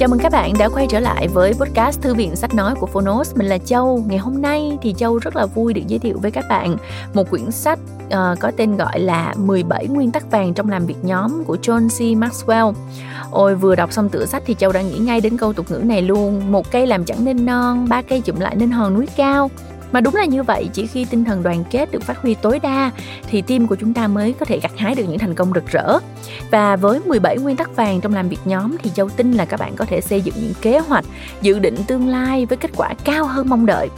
Chào mừng các bạn đã quay trở lại với podcast Thư viện Sách Nói của Phonos. Mình là Châu. Ngày hôm nay thì Châu rất là vui được giới thiệu với các bạn một quyển sách uh, có tên gọi là 17 nguyên tắc vàng trong làm việc nhóm của John C. Maxwell. Ôi vừa đọc xong tựa sách thì Châu đã nghĩ ngay đến câu tục ngữ này luôn. Một cây làm chẳng nên non, ba cây chụm lại nên hòn núi cao mà đúng là như vậy chỉ khi tinh thần đoàn kết được phát huy tối đa thì team của chúng ta mới có thể gặt hái được những thành công rực rỡ. Và với 17 nguyên tắc vàng trong làm việc nhóm thì Châu tin là các bạn có thể xây dựng những kế hoạch dự định tương lai với kết quả cao hơn mong đợi.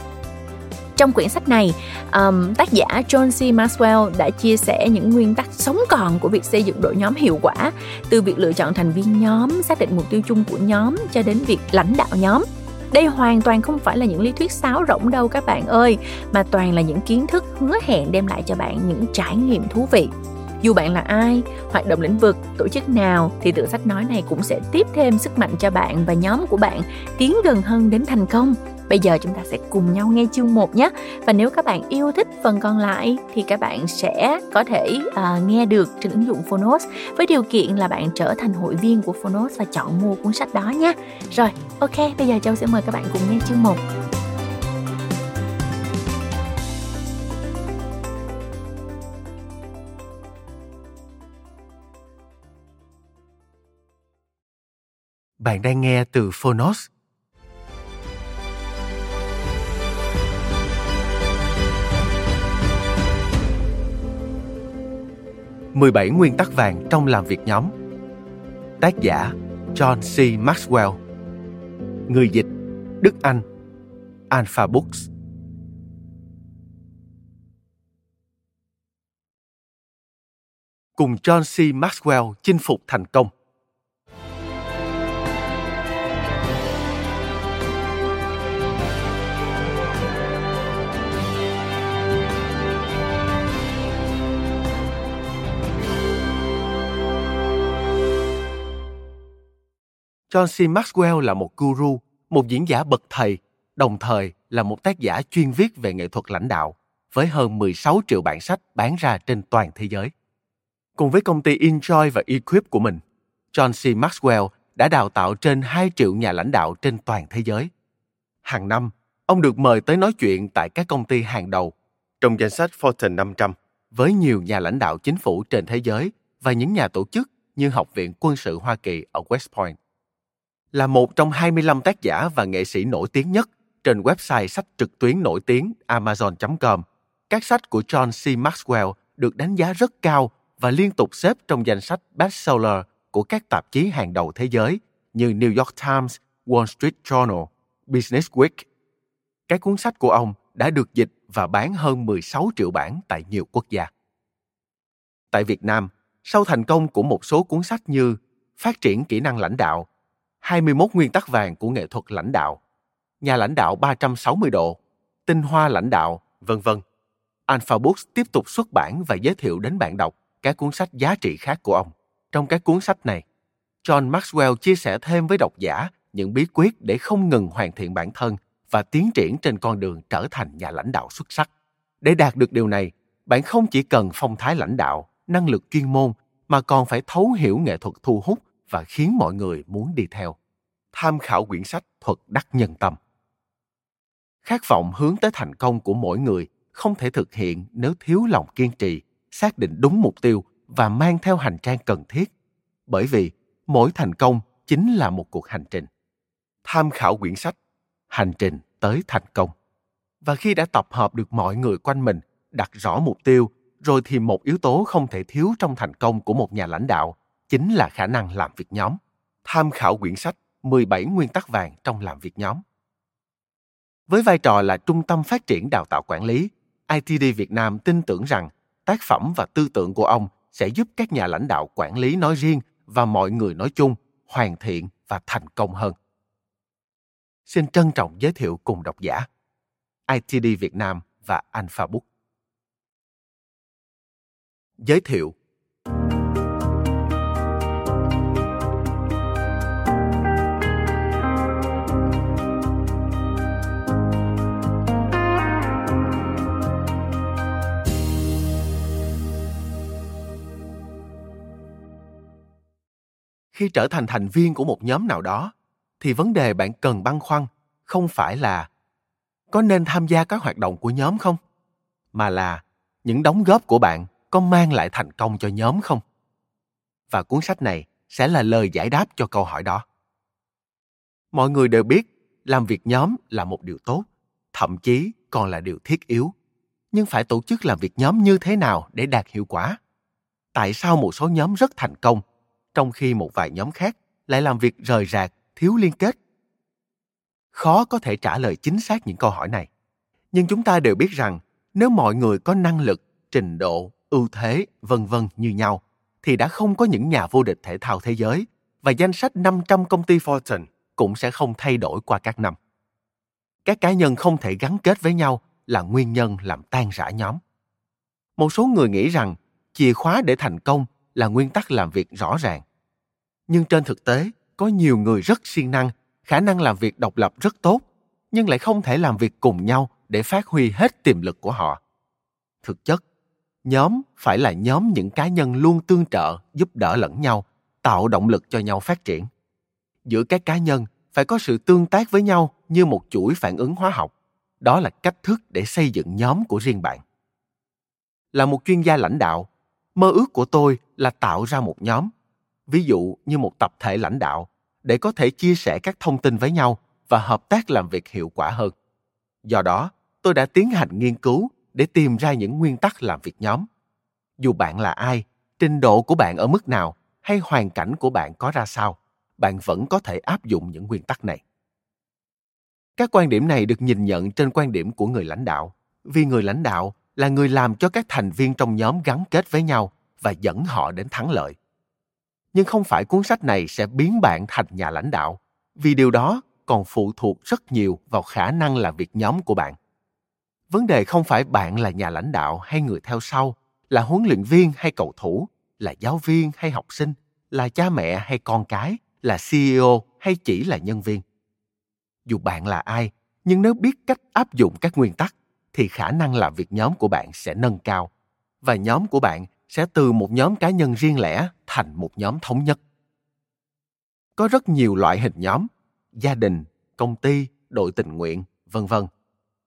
Trong quyển sách này, um, tác giả John C. Maxwell đã chia sẻ những nguyên tắc sống còn của việc xây dựng đội nhóm hiệu quả, từ việc lựa chọn thành viên nhóm, xác định mục tiêu chung của nhóm cho đến việc lãnh đạo nhóm đây hoàn toàn không phải là những lý thuyết sáo rỗng đâu các bạn ơi, mà toàn là những kiến thức hứa hẹn đem lại cho bạn những trải nghiệm thú vị. Dù bạn là ai, hoạt động lĩnh vực, tổ chức nào, thì tựa sách nói này cũng sẽ tiếp thêm sức mạnh cho bạn và nhóm của bạn tiến gần hơn đến thành công. Bây giờ chúng ta sẽ cùng nhau nghe chương 1 nhé. Và nếu các bạn yêu thích phần còn lại thì các bạn sẽ có thể uh, nghe được trên ứng dụng Phonos với điều kiện là bạn trở thành hội viên của Phonos và chọn mua cuốn sách đó nhé. Rồi, ok, bây giờ Châu sẽ mời các bạn cùng nghe chương 1. Bạn đang nghe từ Phonos "17 nguyên tắc vàng trong làm việc nhóm". Tác giả John C. Maxwell. Người dịch Đức Anh. Alpha Books. Cùng John C. Maxwell chinh phục thành công. John C. Maxwell là một guru, một diễn giả bậc thầy, đồng thời là một tác giả chuyên viết về nghệ thuật lãnh đạo, với hơn 16 triệu bản sách bán ra trên toàn thế giới. Cùng với công ty Enjoy và Equip của mình, John C. Maxwell đã đào tạo trên 2 triệu nhà lãnh đạo trên toàn thế giới. Hàng năm, ông được mời tới nói chuyện tại các công ty hàng đầu trong danh sách Fortune 500 với nhiều nhà lãnh đạo chính phủ trên thế giới và những nhà tổ chức như Học viện Quân sự Hoa Kỳ ở West Point là một trong 25 tác giả và nghệ sĩ nổi tiếng nhất trên website sách trực tuyến nổi tiếng amazon.com. Các sách của John C. Maxwell được đánh giá rất cao và liên tục xếp trong danh sách bestseller của các tạp chí hàng đầu thế giới như New York Times, Wall Street Journal, Business Week. Các cuốn sách của ông đã được dịch và bán hơn 16 triệu bản tại nhiều quốc gia. Tại Việt Nam, sau thành công của một số cuốn sách như Phát triển kỹ năng lãnh đạo, 21 nguyên tắc vàng của nghệ thuật lãnh đạo, nhà lãnh đạo 360 độ, tinh hoa lãnh đạo, vân vân. Alpha Books tiếp tục xuất bản và giới thiệu đến bạn đọc các cuốn sách giá trị khác của ông. Trong các cuốn sách này, John Maxwell chia sẻ thêm với độc giả những bí quyết để không ngừng hoàn thiện bản thân và tiến triển trên con đường trở thành nhà lãnh đạo xuất sắc. Để đạt được điều này, bạn không chỉ cần phong thái lãnh đạo, năng lực chuyên môn mà còn phải thấu hiểu nghệ thuật thu hút và khiến mọi người muốn đi theo. Tham khảo quyển sách Thuật đắc nhân tâm. Khát vọng hướng tới thành công của mỗi người không thể thực hiện nếu thiếu lòng kiên trì, xác định đúng mục tiêu và mang theo hành trang cần thiết. Bởi vì mỗi thành công chính là một cuộc hành trình. Tham khảo quyển sách Hành trình tới thành công. Và khi đã tập hợp được mọi người quanh mình, đặt rõ mục tiêu, rồi thì một yếu tố không thể thiếu trong thành công của một nhà lãnh đạo chính là khả năng làm việc nhóm. Tham khảo quyển sách 17 nguyên tắc vàng trong làm việc nhóm. Với vai trò là trung tâm phát triển đào tạo quản lý, ITD Việt Nam tin tưởng rằng tác phẩm và tư tưởng của ông sẽ giúp các nhà lãnh đạo quản lý nói riêng và mọi người nói chung hoàn thiện và thành công hơn. Xin trân trọng giới thiệu cùng độc giả ITD Việt Nam và Alpha Book. Giới thiệu khi trở thành thành viên của một nhóm nào đó, thì vấn đề bạn cần băn khoăn không phải là có nên tham gia các hoạt động của nhóm không, mà là những đóng góp của bạn có mang lại thành công cho nhóm không? Và cuốn sách này sẽ là lời giải đáp cho câu hỏi đó. Mọi người đều biết làm việc nhóm là một điều tốt, thậm chí còn là điều thiết yếu. Nhưng phải tổ chức làm việc nhóm như thế nào để đạt hiệu quả? Tại sao một số nhóm rất thành công trong khi một vài nhóm khác lại làm việc rời rạc, thiếu liên kết khó có thể trả lời chính xác những câu hỏi này nhưng chúng ta đều biết rằng, nếu mọi người có năng lực, trình độ, ưu thế, vân vân như nhau, thì đã không có những nhà vô địch thể thao thế giới và danh sách 500 công ty Fortune cũng sẽ không thay đổi qua các năm. Các cá nhân không thể gắn kết với nhau là nguyên nhân làm tan rã nhóm. Một số người nghĩ rằng, chìa khóa để thành công là nguyên tắc làm việc rõ ràng. Nhưng trên thực tế, có nhiều người rất siêng năng, khả năng làm việc độc lập rất tốt, nhưng lại không thể làm việc cùng nhau để phát huy hết tiềm lực của họ. Thực chất, nhóm phải là nhóm những cá nhân luôn tương trợ, giúp đỡ lẫn nhau, tạo động lực cho nhau phát triển. Giữa các cá nhân phải có sự tương tác với nhau như một chuỗi phản ứng hóa học. Đó là cách thức để xây dựng nhóm của riêng bạn. Là một chuyên gia lãnh đạo, mơ ước của tôi là tạo ra một nhóm, ví dụ như một tập thể lãnh đạo, để có thể chia sẻ các thông tin với nhau và hợp tác làm việc hiệu quả hơn. Do đó, tôi đã tiến hành nghiên cứu để tìm ra những nguyên tắc làm việc nhóm. Dù bạn là ai, trình độ của bạn ở mức nào hay hoàn cảnh của bạn có ra sao, bạn vẫn có thể áp dụng những nguyên tắc này. Các quan điểm này được nhìn nhận trên quan điểm của người lãnh đạo, vì người lãnh đạo là người làm cho các thành viên trong nhóm gắn kết với nhau và dẫn họ đến thắng lợi. Nhưng không phải cuốn sách này sẽ biến bạn thành nhà lãnh đạo, vì điều đó còn phụ thuộc rất nhiều vào khả năng làm việc nhóm của bạn vấn đề không phải bạn là nhà lãnh đạo hay người theo sau là huấn luyện viên hay cầu thủ là giáo viên hay học sinh là cha mẹ hay con cái là ceo hay chỉ là nhân viên dù bạn là ai nhưng nếu biết cách áp dụng các nguyên tắc thì khả năng làm việc nhóm của bạn sẽ nâng cao. Và nhóm của bạn sẽ từ một nhóm cá nhân riêng lẻ thành một nhóm thống nhất. Có rất nhiều loại hình nhóm, gia đình, công ty, đội tình nguyện, vân vân.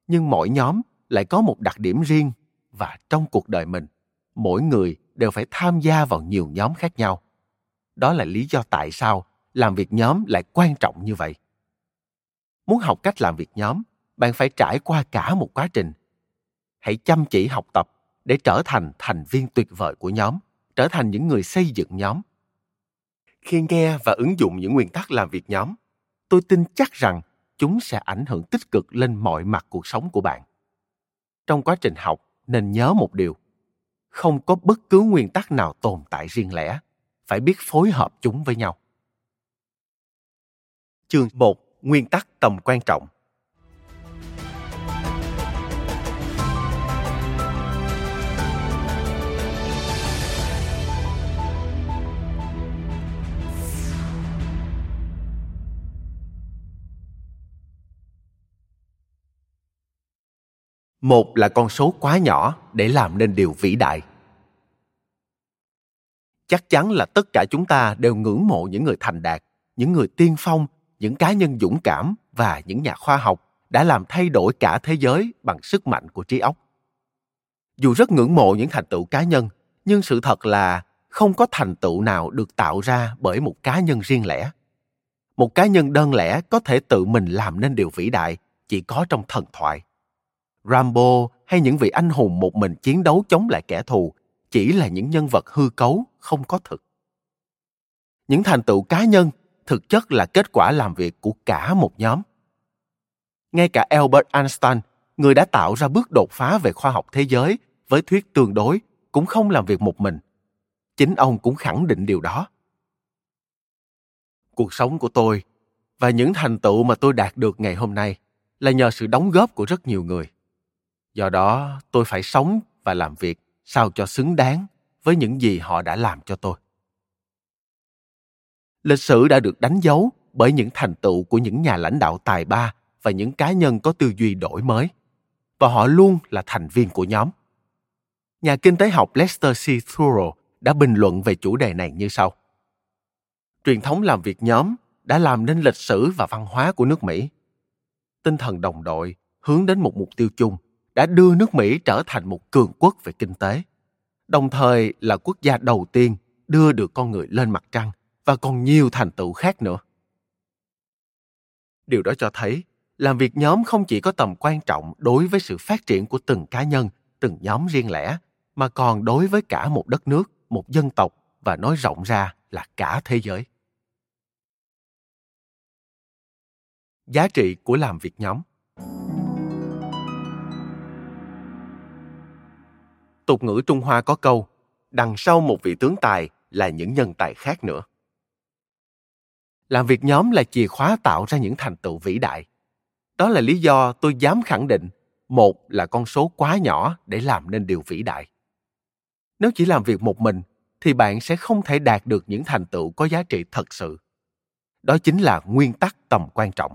Nhưng mỗi nhóm lại có một đặc điểm riêng và trong cuộc đời mình, mỗi người đều phải tham gia vào nhiều nhóm khác nhau. Đó là lý do tại sao làm việc nhóm lại quan trọng như vậy. Muốn học cách làm việc nhóm bạn phải trải qua cả một quá trình. Hãy chăm chỉ học tập để trở thành thành viên tuyệt vời của nhóm, trở thành những người xây dựng nhóm. Khi nghe và ứng dụng những nguyên tắc làm việc nhóm, tôi tin chắc rằng chúng sẽ ảnh hưởng tích cực lên mọi mặt cuộc sống của bạn. Trong quá trình học, nên nhớ một điều. Không có bất cứ nguyên tắc nào tồn tại riêng lẻ. Phải biết phối hợp chúng với nhau. Chương 1 nguyên tắc tầm quan trọng. Một là con số quá nhỏ để làm nên điều vĩ đại. Chắc chắn là tất cả chúng ta đều ngưỡng mộ những người thành đạt, những người tiên phong, những cá nhân dũng cảm và những nhà khoa học đã làm thay đổi cả thế giới bằng sức mạnh của trí óc. Dù rất ngưỡng mộ những thành tựu cá nhân, nhưng sự thật là không có thành tựu nào được tạo ra bởi một cá nhân riêng lẻ. Một cá nhân đơn lẻ có thể tự mình làm nên điều vĩ đại chỉ có trong thần thoại. Rambo hay những vị anh hùng một mình chiến đấu chống lại kẻ thù chỉ là những nhân vật hư cấu, không có thực. Những thành tựu cá nhân thực chất là kết quả làm việc của cả một nhóm. Ngay cả Albert Einstein, người đã tạo ra bước đột phá về khoa học thế giới với thuyết tương đối, cũng không làm việc một mình. Chính ông cũng khẳng định điều đó. Cuộc sống của tôi và những thành tựu mà tôi đạt được ngày hôm nay là nhờ sự đóng góp của rất nhiều người do đó, tôi phải sống và làm việc sao cho xứng đáng với những gì họ đã làm cho tôi. Lịch sử đã được đánh dấu bởi những thành tựu của những nhà lãnh đạo tài ba và những cá nhân có tư duy đổi mới, và họ luôn là thành viên của nhóm. Nhà kinh tế học lester c. Thurow đã bình luận về chủ đề này như sau. Truyền thống làm việc nhóm đã làm nên lịch sử và văn hóa của nước Mỹ. Tinh thần đồng đội hướng đến một mục tiêu chung đã đưa nước Mỹ trở thành một cường quốc về kinh tế, đồng thời là quốc gia đầu tiên đưa được con người lên mặt trăng và còn nhiều thành tựu khác nữa. Điều đó cho thấy làm việc nhóm không chỉ có tầm quan trọng đối với sự phát triển của từng cá nhân, từng nhóm riêng lẻ, mà còn đối với cả một đất nước, một dân tộc và nói rộng ra là cả thế giới. Giá trị của làm việc nhóm Tục ngữ Trung Hoa có câu, đằng sau một vị tướng tài là những nhân tài khác nữa. Làm việc nhóm là chìa khóa tạo ra những thành tựu vĩ đại. Đó là lý do tôi dám khẳng định một là con số quá nhỏ để làm nên điều vĩ đại. Nếu chỉ làm việc một mình thì bạn sẽ không thể đạt được những thành tựu có giá trị thật sự. Đó chính là nguyên tắc tầm quan trọng.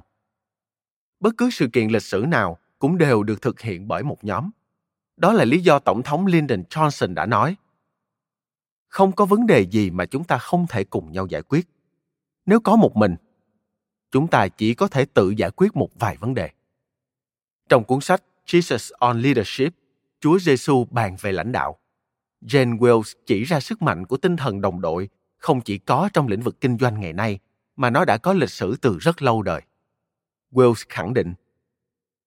Bất cứ sự kiện lịch sử nào cũng đều được thực hiện bởi một nhóm đó là lý do Tổng thống Lyndon Johnson đã nói không có vấn đề gì mà chúng ta không thể cùng nhau giải quyết. Nếu có một mình, chúng ta chỉ có thể tự giải quyết một vài vấn đề. Trong cuốn sách Jesus on Leadership, Chúa Giêsu bàn về lãnh đạo. Jane Wells chỉ ra sức mạnh của tinh thần đồng đội không chỉ có trong lĩnh vực kinh doanh ngày nay, mà nó đã có lịch sử từ rất lâu đời. Wells khẳng định,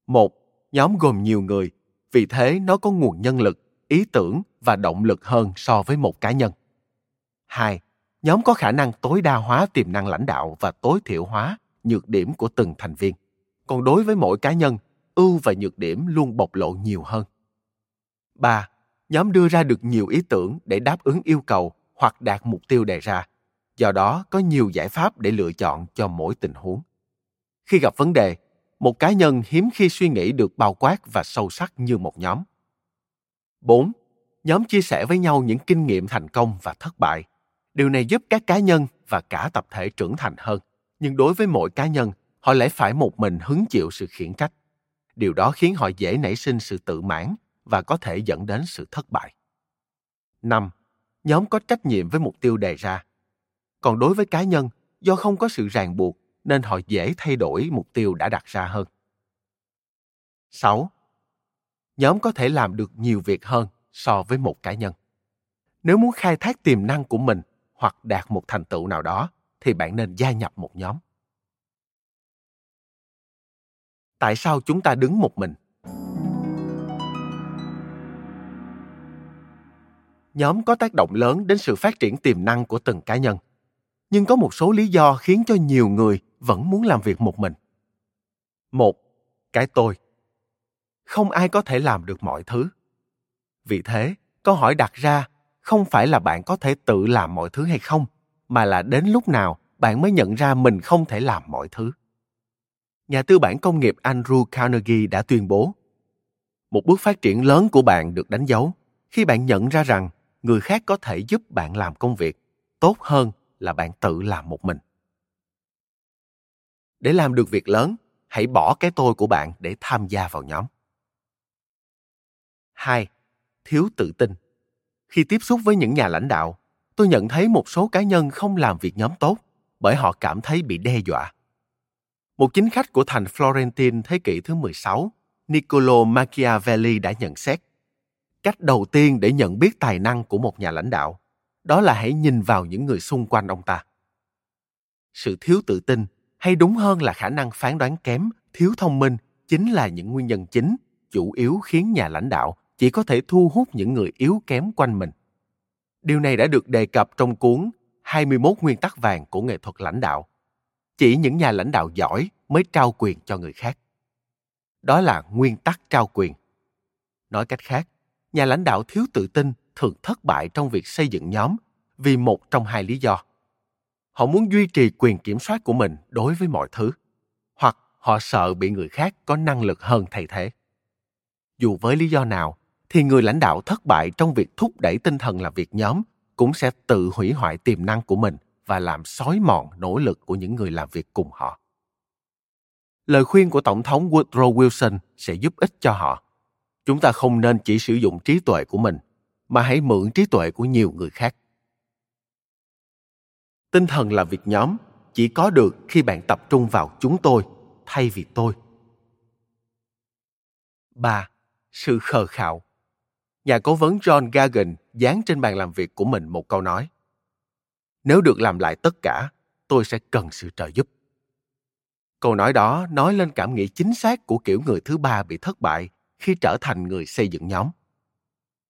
một, nhóm gồm nhiều người vì thế nó có nguồn nhân lực, ý tưởng và động lực hơn so với một cá nhân. Hai, nhóm có khả năng tối đa hóa tiềm năng lãnh đạo và tối thiểu hóa nhược điểm của từng thành viên. Còn đối với mỗi cá nhân, ưu và nhược điểm luôn bộc lộ nhiều hơn. Ba, nhóm đưa ra được nhiều ý tưởng để đáp ứng yêu cầu hoặc đạt mục tiêu đề ra. Do đó có nhiều giải pháp để lựa chọn cho mỗi tình huống. Khi gặp vấn đề một cá nhân hiếm khi suy nghĩ được bao quát và sâu sắc như một nhóm. 4. Nhóm chia sẻ với nhau những kinh nghiệm thành công và thất bại. Điều này giúp các cá nhân và cả tập thể trưởng thành hơn. Nhưng đối với mỗi cá nhân, họ lại phải một mình hứng chịu sự khiển trách. Điều đó khiến họ dễ nảy sinh sự tự mãn và có thể dẫn đến sự thất bại. 5. Nhóm có trách nhiệm với mục tiêu đề ra. Còn đối với cá nhân, do không có sự ràng buộc nên họ dễ thay đổi mục tiêu đã đặt ra hơn. 6. Nhóm có thể làm được nhiều việc hơn so với một cá nhân. Nếu muốn khai thác tiềm năng của mình hoặc đạt một thành tựu nào đó, thì bạn nên gia nhập một nhóm. Tại sao chúng ta đứng một mình? Nhóm có tác động lớn đến sự phát triển tiềm năng của từng cá nhân nhưng có một số lý do khiến cho nhiều người vẫn muốn làm việc một mình. Một, cái tôi. Không ai có thể làm được mọi thứ. Vì thế, câu hỏi đặt ra không phải là bạn có thể tự làm mọi thứ hay không, mà là đến lúc nào bạn mới nhận ra mình không thể làm mọi thứ. Nhà tư bản công nghiệp andrew carnegie đã tuyên bố, một bước phát triển lớn của bạn được đánh dấu khi bạn nhận ra rằng người khác có thể giúp bạn làm công việc tốt hơn là bạn tự làm một mình để làm được việc lớn hãy bỏ cái tôi của bạn để tham gia vào nhóm. Hai thiếu tự tin. Khi tiếp xúc với những nhà lãnh đạo tôi nhận thấy một số cá nhân không làm việc nhóm tốt bởi họ cảm thấy bị đe dọa. Một chính khách của thành Florentine thế kỷ thứ 16, Niccolo Machiavelli đã nhận xét cách đầu tiên để nhận biết tài năng của một nhà lãnh đạo đó là hãy nhìn vào những người xung quanh ông ta. Sự thiếu tự tin hay đúng hơn là khả năng phán đoán kém thiếu thông minh chính là những nguyên nhân chính chủ yếu khiến nhà lãnh đạo chỉ có thể thu hút những người yếu kém quanh mình. Điều này đã được đề cập trong cuốn 21 nguyên tắc vàng của nghệ thuật lãnh đạo. Chỉ những nhà lãnh đạo giỏi mới trao quyền cho người khác. Đó là nguyên tắc trao quyền. Nói cách khác, nhà lãnh đạo thiếu tự tin thường thất bại trong việc xây dựng nhóm vì một trong hai lý do họ muốn duy trì quyền kiểm soát của mình đối với mọi thứ, hoặc họ sợ bị người khác có năng lực hơn thay thế. Dù với lý do nào, thì người lãnh đạo thất bại trong việc thúc đẩy tinh thần làm việc nhóm cũng sẽ tự hủy hoại tiềm năng của mình và làm xói mòn nỗ lực của những người làm việc cùng họ. Lời khuyên của tổng thống woodrow wilson sẽ giúp ích cho họ. Chúng ta không nên chỉ sử dụng trí tuệ của mình, mà hãy mượn trí tuệ của nhiều người khác tinh thần làm việc nhóm chỉ có được khi bạn tập trung vào chúng tôi thay vì tôi. 3. Sự khờ khạo Nhà cố vấn John Gagan dán trên bàn làm việc của mình một câu nói. Nếu được làm lại tất cả, tôi sẽ cần sự trợ giúp. Câu nói đó nói lên cảm nghĩ chính xác của kiểu người thứ ba bị thất bại khi trở thành người xây dựng nhóm.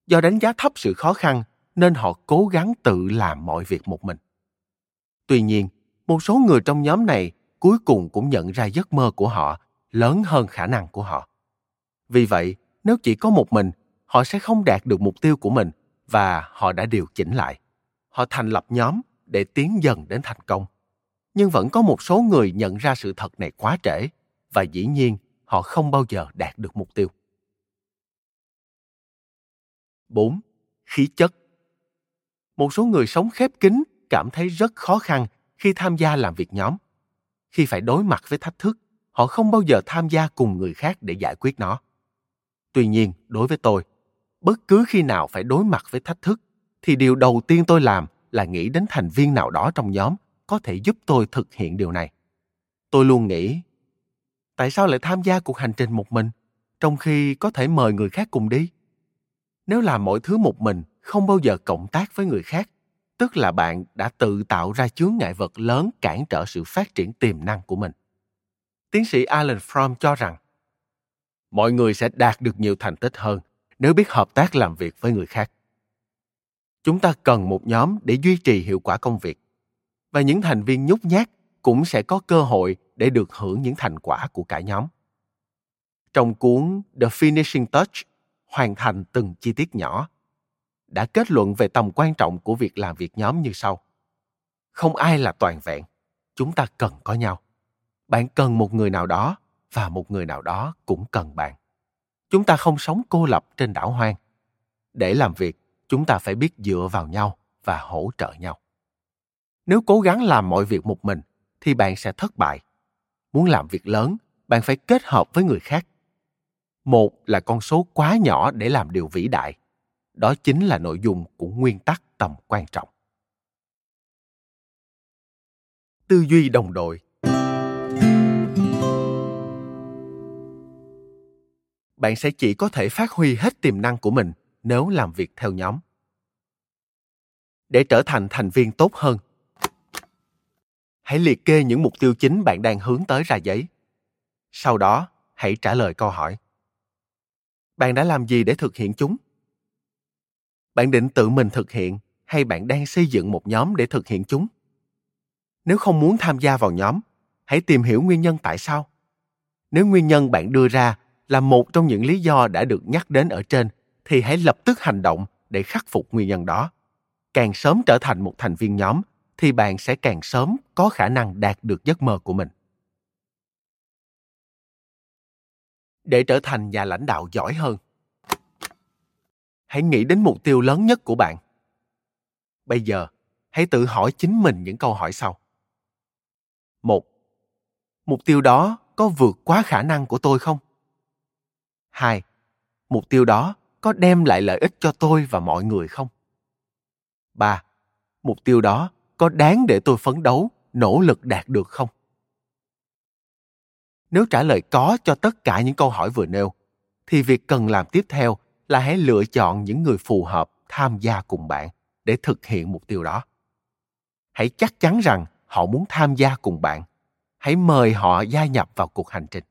Do đánh giá thấp sự khó khăn nên họ cố gắng tự làm mọi việc một mình. Tuy nhiên, một số người trong nhóm này cuối cùng cũng nhận ra giấc mơ của họ lớn hơn khả năng của họ. Vì vậy, nếu chỉ có một mình, họ sẽ không đạt được mục tiêu của mình và họ đã điều chỉnh lại. Họ thành lập nhóm để tiến dần đến thành công. Nhưng vẫn có một số người nhận ra sự thật này quá trễ và dĩ nhiên họ không bao giờ đạt được mục tiêu. 4. Khí chất Một số người sống khép kín cảm thấy rất khó khăn khi tham gia làm việc nhóm. Khi phải đối mặt với thách thức, họ không bao giờ tham gia cùng người khác để giải quyết nó. Tuy nhiên, đối với tôi, bất cứ khi nào phải đối mặt với thách thức, thì điều đầu tiên tôi làm là nghĩ đến thành viên nào đó trong nhóm có thể giúp tôi thực hiện điều này. Tôi luôn nghĩ, tại sao lại tham gia cuộc hành trình một mình, trong khi có thể mời người khác cùng đi? Nếu làm mọi thứ một mình, không bao giờ cộng tác với người khác, tức là bạn đã tự tạo ra chướng ngại vật lớn cản trở sự phát triển tiềm năng của mình. Tiến sĩ Alan Fromm cho rằng, mọi người sẽ đạt được nhiều thành tích hơn nếu biết hợp tác làm việc với người khác. Chúng ta cần một nhóm để duy trì hiệu quả công việc và những thành viên nhút nhát cũng sẽ có cơ hội để được hưởng những thành quả của cả nhóm. Trong cuốn The Finishing Touch, hoàn thành từng chi tiết nhỏ, đã kết luận về tầm quan trọng của việc làm việc nhóm như sau. Không ai là toàn vẹn, chúng ta cần có nhau. Bạn cần một người nào đó và một người nào đó cũng cần bạn. Chúng ta không sống cô lập trên đảo hoang. Để làm việc, chúng ta phải biết dựa vào nhau và hỗ trợ nhau. Nếu cố gắng làm mọi việc một mình thì bạn sẽ thất bại. Muốn làm việc lớn, bạn phải kết hợp với người khác. Một là con số quá nhỏ để làm điều vĩ đại đó chính là nội dung của nguyên tắc tầm quan trọng. Tư duy đồng đội. Bạn sẽ chỉ có thể phát huy hết tiềm năng của mình nếu làm việc theo nhóm. Để trở thành thành viên tốt hơn, hãy liệt kê những mục tiêu chính bạn đang hướng tới ra giấy. Sau đó, hãy trả lời câu hỏi. Bạn đã làm gì để thực hiện chúng? Bạn định tự mình thực hiện hay bạn đang xây dựng một nhóm để thực hiện chúng? Nếu không muốn tham gia vào nhóm, hãy tìm hiểu nguyên nhân tại sao. Nếu nguyên nhân bạn đưa ra là một trong những lý do đã được nhắc đến ở trên, thì hãy lập tức hành động để khắc phục nguyên nhân đó. Càng sớm trở thành một thành viên nhóm, thì bạn sẽ càng sớm có khả năng đạt được giấc mơ của mình. Để trở thành nhà lãnh đạo giỏi hơn hãy nghĩ đến mục tiêu lớn nhất của bạn. Bây giờ, hãy tự hỏi chính mình những câu hỏi sau. Một, mục tiêu đó có vượt quá khả năng của tôi không? Hai, mục tiêu đó có đem lại lợi ích cho tôi và mọi người không? Ba, mục tiêu đó có đáng để tôi phấn đấu, nỗ lực đạt được không? Nếu trả lời có cho tất cả những câu hỏi vừa nêu, thì việc cần làm tiếp theo là hãy lựa chọn những người phù hợp tham gia cùng bạn để thực hiện mục tiêu đó. Hãy chắc chắn rằng họ muốn tham gia cùng bạn. Hãy mời họ gia nhập vào cuộc hành trình.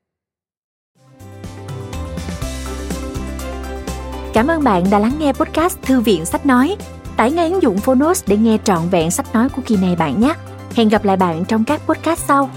Cảm ơn bạn đã lắng nghe podcast thư viện sách nói. Tải ngay ứng dụng phonos để nghe trọn vẹn sách nói của kỳ này bạn nhé. Hẹn gặp lại bạn trong các podcast sau.